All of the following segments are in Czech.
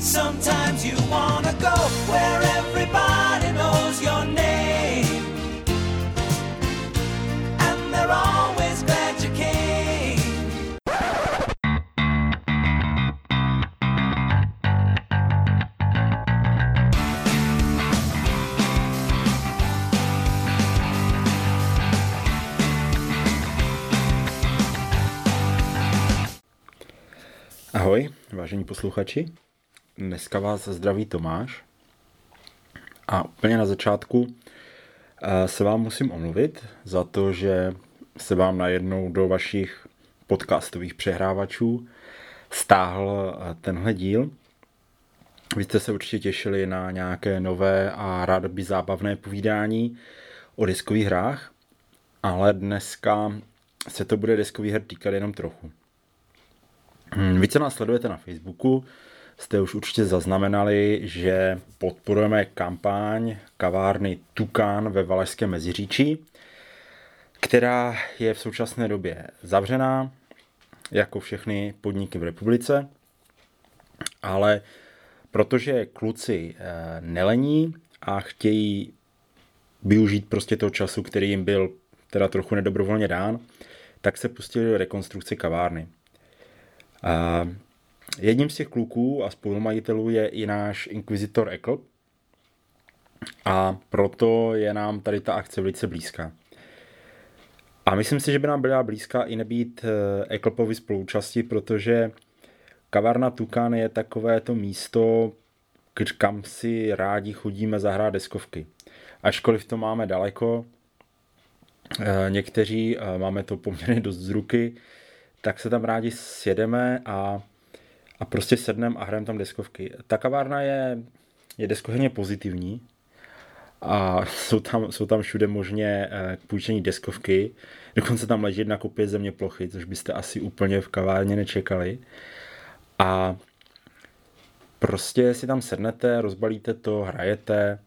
Sometimes you wanna go where everybody knows your name. And they're always glad you came. Ahoj, vážení posluchači. Dneska vás zdraví Tomáš. A úplně na začátku eh, se vám musím omluvit za to, že se vám najednou do vašich podcastových přehrávačů stáhl eh, tenhle díl. Vy jste se určitě těšili na nějaké nové a rádoby zábavné povídání o deskových hrách, ale dneska se to bude deskový her týkat jenom trochu. Hmm, Vy, co nás sledujete na Facebooku, jste už určitě zaznamenali, že podporujeme kampaň kavárny Tukán ve Valašském Meziříčí, která je v současné době zavřená, jako všechny podniky v republice, ale protože kluci eh, nelení a chtějí využít prostě toho času, který jim byl teda trochu nedobrovolně dán, tak se pustili do rekonstrukce kavárny. A jedním z těch kluků a spolumajitelů je i náš inkvizitor Ekl. A proto je nám tady ta akce velice blízká. A myslím si, že by nám byla blízká i nebýt Eklopovi spoluúčasti, protože kavárna Tukan je takové to místo, kam si rádi chodíme zahrát deskovky. Ačkoliv to máme daleko, eh, někteří eh, máme to poměrně dost z ruky, tak se tam rádi sjedeme a, a prostě sedneme a hrajeme tam deskovky. Ta kavárna je, je deskoherně pozitivní a jsou tam, jsou tam všude možně eh, k půjčení deskovky. Dokonce tam leží jedna kopie země plochy, což byste asi úplně v kavárně nečekali. A prostě si tam sednete, rozbalíte to, hrajete.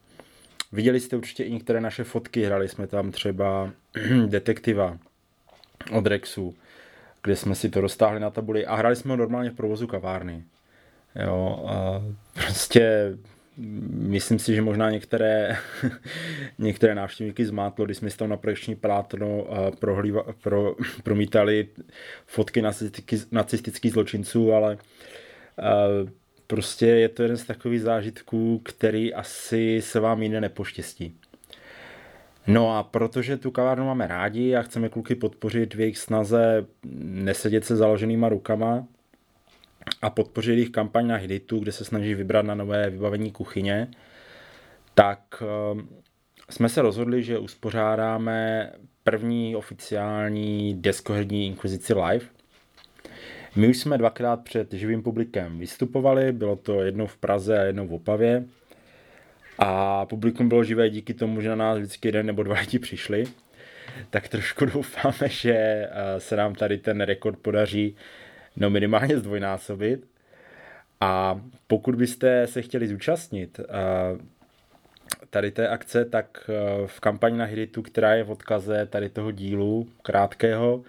Viděli jste určitě i některé naše fotky, hrali jsme tam třeba detektiva od Rexu, kde jsme si to roztáhli na tabuli a hráli jsme ho normálně v provozu kavárny. Jo, a prostě myslím si, že možná některé, některé návštěvníky zmátlo, když jsme si tam na projekční plátno prohlíva, pro, promítali fotky nacistických, zločinců, ale prostě je to jeden z takových zážitků, který asi se vám jiné nepoštěstí. No a protože tu kavárnu máme rádi a chceme kluky podpořit v jejich snaze nesedět se založenýma rukama a podpořit jejich kampaň na Hiditu, kde se snaží vybrat na nové vybavení kuchyně, tak ehm, jsme se rozhodli, že uspořádáme první oficiální deskoherní inkvizici live. My už jsme dvakrát před živým publikem vystupovali, bylo to jednou v Praze a jednou v Opavě. A publikum bylo živé díky tomu, že na nás vždycky jeden nebo dva lidi přišli. Tak trošku doufáme, že eh, se nám tady ten rekord podaří no minimálně zdvojnásobit. A pokud byste se chtěli zúčastnit eh, tady té akce, tak eh, v kampani na Hiritu, která je v odkaze tady toho dílu krátkého,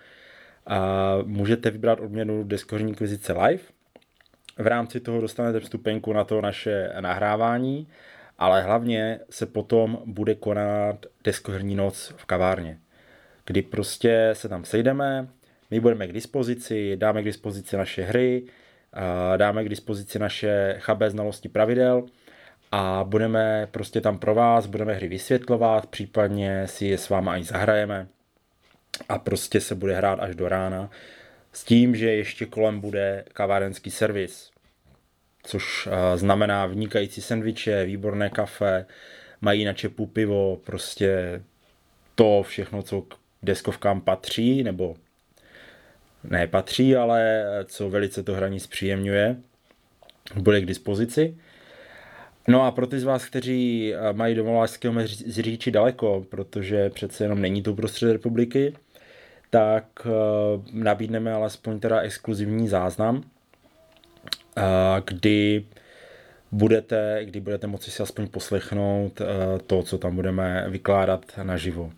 můžete vybrat odměnu Deskořní kvizice live. V rámci toho dostanete vstupenku na to naše nahrávání ale hlavně se potom bude konat deskoherní noc v kavárně, kdy prostě se tam sejdeme, my budeme k dispozici, dáme k dispozici naše hry, dáme k dispozici naše chabé znalosti pravidel a budeme prostě tam pro vás, budeme hry vysvětlovat, případně si je s váma i zahrajeme a prostě se bude hrát až do rána s tím, že ještě kolem bude kavárenský servis, což eh, znamená vnikající sendviče, výborné kafe, mají na čepu pivo, prostě to všechno, co k deskovkám patří, nebo ne patří, ale co velice to hraní zpříjemňuje, bude k dispozici. No a pro ty z vás, kteří eh, mají do Malašského zříči daleko, protože přece jenom není to uprostřed republiky, tak eh, nabídneme alespoň teda exkluzivní záznam, kdy budete, kdy budete moci si aspoň poslechnout eh, to, co tam budeme vykládat naživo.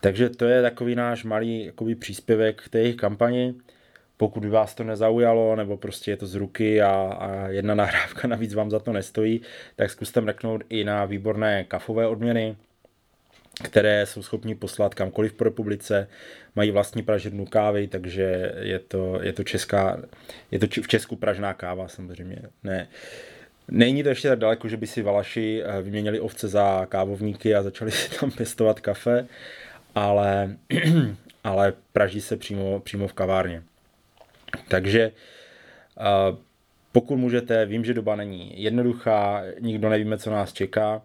Takže to je takový náš malý jakoby, příspěvek k té jejich kampani. pokud by vás to nezaujalo, nebo prostě je to z ruky a, a jedna nahrávka navíc vám za to nestojí, tak zkuste mrknout i na výborné kafové odměny, které jsou schopni poslat kamkoliv po republice, mají vlastní pražírnu kávy, takže je to, je to česká, je to v Česku pražná káva samozřejmě. Ne, Není to ještě tak daleko, že by si Valaši eh, vyměnili ovce za kávovníky a začali si tam pěstovat kafe, ale, ale praží se přímo, přímo v kavárně. Takže eh, pokud můžete, vím, že doba není jednoduchá, nikdo nevíme, co nás čeká,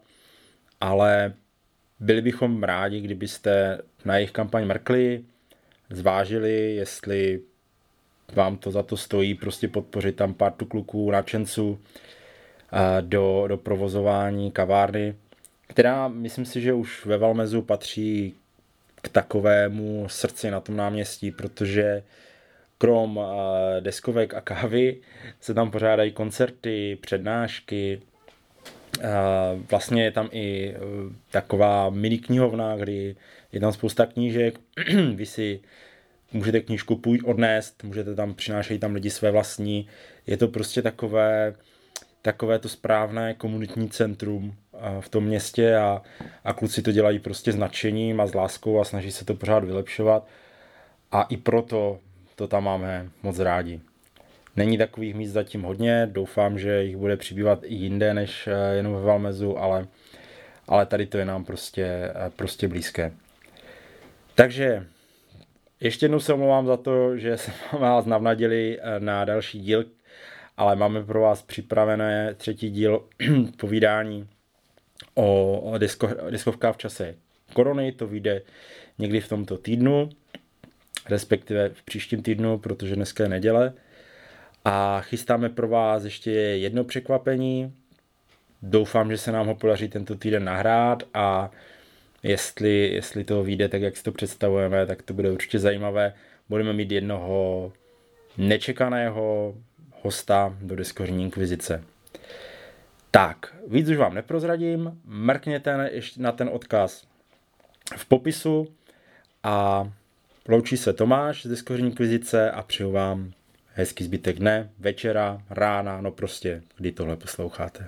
ale byli bychom rádi, kdybyste na jejich kampaň mrkli, zvážili, jestli vám to za to stojí, prostě podpořit tam pár tu kluků, nadšenců eh, do, do provozování kavárny, která myslím si, že už ve Valmezu patří k takovému srdci na tom náměstí, protože krom eh, deskovek a kávy se tam pořádají koncerty, přednášky, Vlastně je tam i e, taková mini knihovna, kdy je tam spousta knížek, vy si můžete knížku půjď odnést, můžete tam, přinášet tam lidi své vlastní, je to prostě takové, takové to správné komunitní centrum v tom městě a, a kluci to dělají prostě s nadšením a s láskou a snaží se to pořád vylepšovat. A i proto to tam máme moc rádi. Není takových míst zatím hodně, doufám, že jich bude přibývat i jinde než eh, jenom ve Valmezu, ale, ale tady to je nám prostě, eh, prostě blízké. Takže ještě jednou se omlouvám za to, že jsme vás navnadili eh, na další díl, ale máme pro vás připravené třetí díl povídání o, o disko, diskovkách v čase korony. To vyjde někdy v tomto týdnu, respektive v příštím týdnu, protože dneska je neděle. A chystáme pro vás ještě jedno překvapení. Doufám, že se nám ho podaří tento týden nahrát a jestli, jestli to vyjde tak, jak si to představujeme, tak to bude určitě zajímavé. Budeme mít jednoho nečekaného hosta do Diskořní inkvizice. Tak, víc už vám neprozradím, mrkněte na ten odkaz v popisu a loučí se Tomáš z Diskořní inkvizice a přeju vám hezký zbytek dne, večera, rána, no prostě, kdy tohle posloucháte.